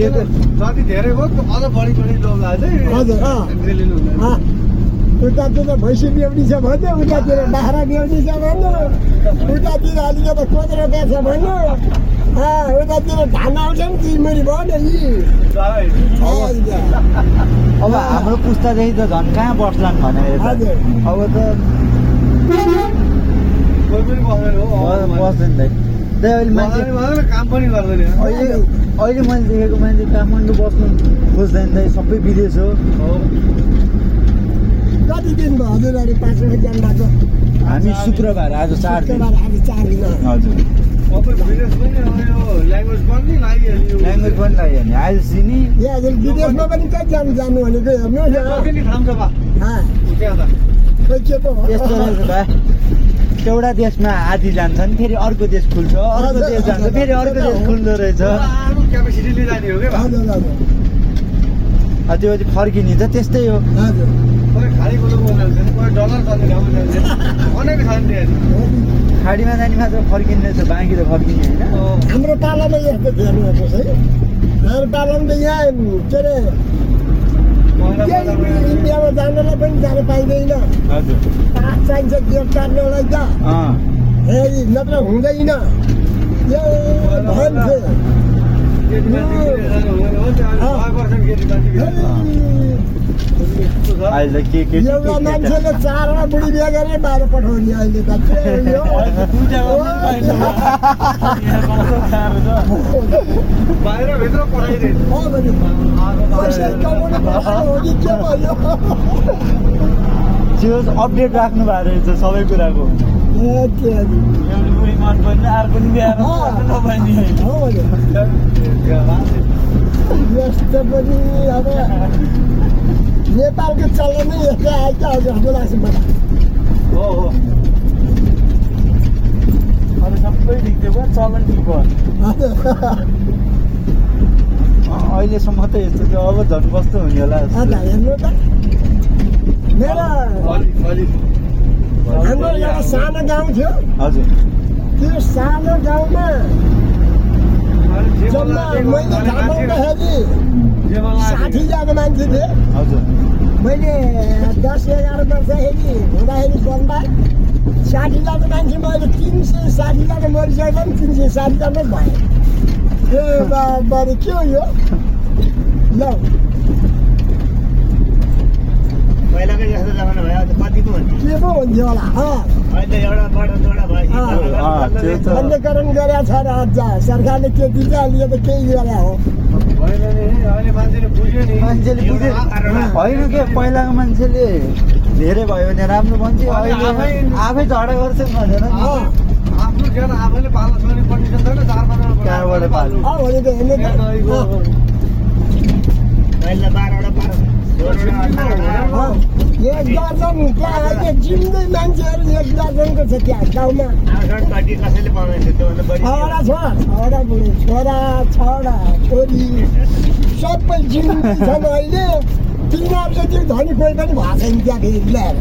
जति धेरै भयो अझ बढी बढी उतातिर भैँसी ब्याउनी छ भन्यो उतातिर बाख्रा ब्याउनी छ भन्यो उतातिर अलिकति कोद्रो छ भन्यो उतातिर धान आउँछ नि चिरमुरी भयो नि। अब हाम्रो पुस्तादेखि त झन् कहाँ बस्लान् भनेर हजुर। अब त कोही पनि बस्दैन हो। अहिले अहिले अहिले मैले देखेको मान्छे काठमाडौँ बस्नु खोज्दैन दाइ सबै विदेश हो। हो। कति दिन भयो हजुरहरू पाँचवटा ज्ञान भएको? हामी शुक्रबार आज चार दिन। शुक्रबार आज चार दिन। अँ। हजुर ल्याङ्ग्वेज पनि हजुर विदेशमा पनि कति जानु जानु भनेको त। यस्तो रहेछ एउटा देशमा आधी जान्छ नि फेरि अर्को देश खुल्छ अर्को देश जान्छ फेरि अर्को देश खुल्दो रहेछ। त्यो त त्यस्तै हो। खाडीमा जाने मात्र फर्किने रहेछ बाँकी त फर्किने होइन। हाम्रो पालामा यस्तो हाम्रो पालामा त यहाँ के अरे? इन्डियामा जानलाई पनि जानु पाइँदैन पास चाहिन्छ गेट काट्नलाई त फेरि नत्र हुँदैन यो अहिले के के एउटा मान्छेले चारवटा बुढी बिहा गरेर बाहिर पठाउने अहिले त। त्यो अपडेट राख्नु भएको रहेछ सबै कुराको। यस्तो पनि अब। नेपालको चलन नै यस्तै हजुर हजुर लाग्छ मलाई हो हो अरू सबै ठिक थियो भयो चलन ठिक भयो अहिलेसम्म त यस्तो थियो अब झन् कस्तो हुने होला जस्तो। हजुर हेर्नु त मेरो हाम्रो एउटा सानो गाउँ थियो हजुर त्यो सानो गाउँमा जम्मा मैले थाहा पाउँदाखेरि साठीजना मान्छे थिए हजुर मैले दस एघार वर्षखेरि हुँदाखेरि जन्मा साठीजना मान्छे मैले तिन सय साठीजना मरिसके पनि तिन सय साठीजना भएँ ए बाबा के हो यो ल पहिलाको जस्तो जमाना भयो अहिले कति पो हुन्थ्यो के पो हुन्थ्यो होला बन्देकरण गरेको छ र अझ सरकारले के दिन्छ अहिले त केही गरे हो। होइन नि अहिले मान्छेले बुझ्यो होइन के पहिलाको मान्छेले धेरै भयो भने राम्रो भन्थ्यो। अहिले आफै- झगडा गर्छन् भनेर कहाँबाट पाल्नु? एक दर्जन त्यहाँ अहिले जिउँदै मान्छेहरू एक दर्जनको छ त्यहाँ गाउँमा छवटा छ छवटा बुढी छोरा छवटा छोरी सबै जिउँदै छन् अहिले तिनीहरू चाहिँ त्यो धनी कोही पनि भएको छैन त्यहाँ फेरि ल्याएर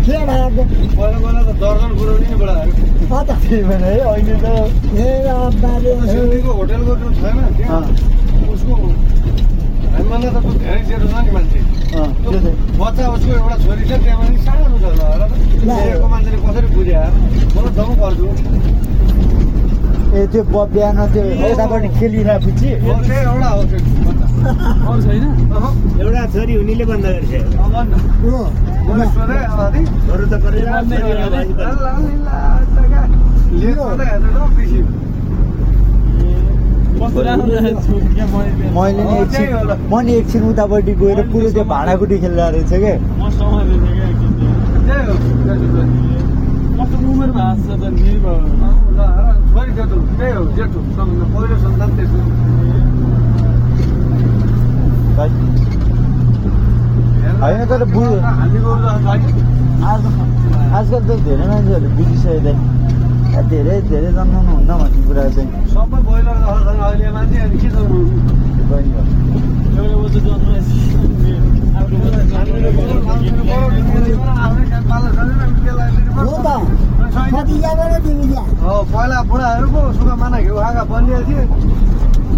के भएको छैन उसको हामीभन्दा त धेरै जेठो छ नि मान्छे। बच्चा उसको एउटा छोरी छ त्यहाँ माथि सानो छ त्यहाँको मान्छेले कसरी बुझ्या? मलाई जम्मै पर्छु। ए त्यो बिहान त्यो यतापट्टि खेलिरहेपछि? एउटा हो त्यो छैन? एउटा छोरी हुनेले बन्द गर्छ। त गरेर ला, ला, ला, ला, टका। लेख मात्रै हेर्नु न, पिसी। मैले नि एकछिन। म नि एकछिन उतापट्टि गएर पुरो त्यो भाँडाकुटी खेलिरहेको रहेछ क्या होइन तर बुझ आजकल त धेरै मान्छेहरूले बुझिसक्यो दाइ ए, धेरै धेरै जन्माउनु हुन्न भन्ने कुरा चाहिँ सबै ब्रोइलर अहिले मान्छे अनि के पहिला बुढाहरू पो सुखा माना घिउ खाएका बनिया थिए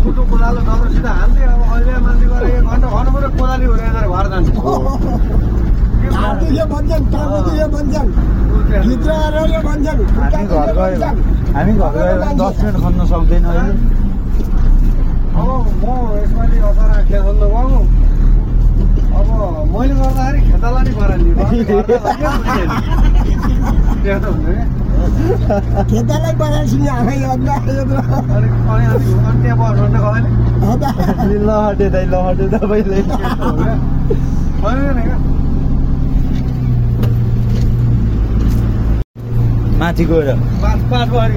कुटो कोदालो सिधा हान्थे अब अहिले मान्छे गएर एक घन्टा खन्नु पऱ्यो कोदाली हुँदैन घर जान्छ भन्छन् भन्छन्? भित्र आएर यो भन्छन् हामी घर गयो। हामी घर गयो भने दस मिनट खन्न सक्दैन अहिले। अब म यसपालि असार खेल्न गएको। अब मैले गर्दाखेरि खेताला नि अलिक खेतालाई बनाएपछि आफै त्यहाँ बस्नु ल हटे दाइ ल हटे तपाईँले होइन नि क्या माथि गएर। पाँच पाँच गएर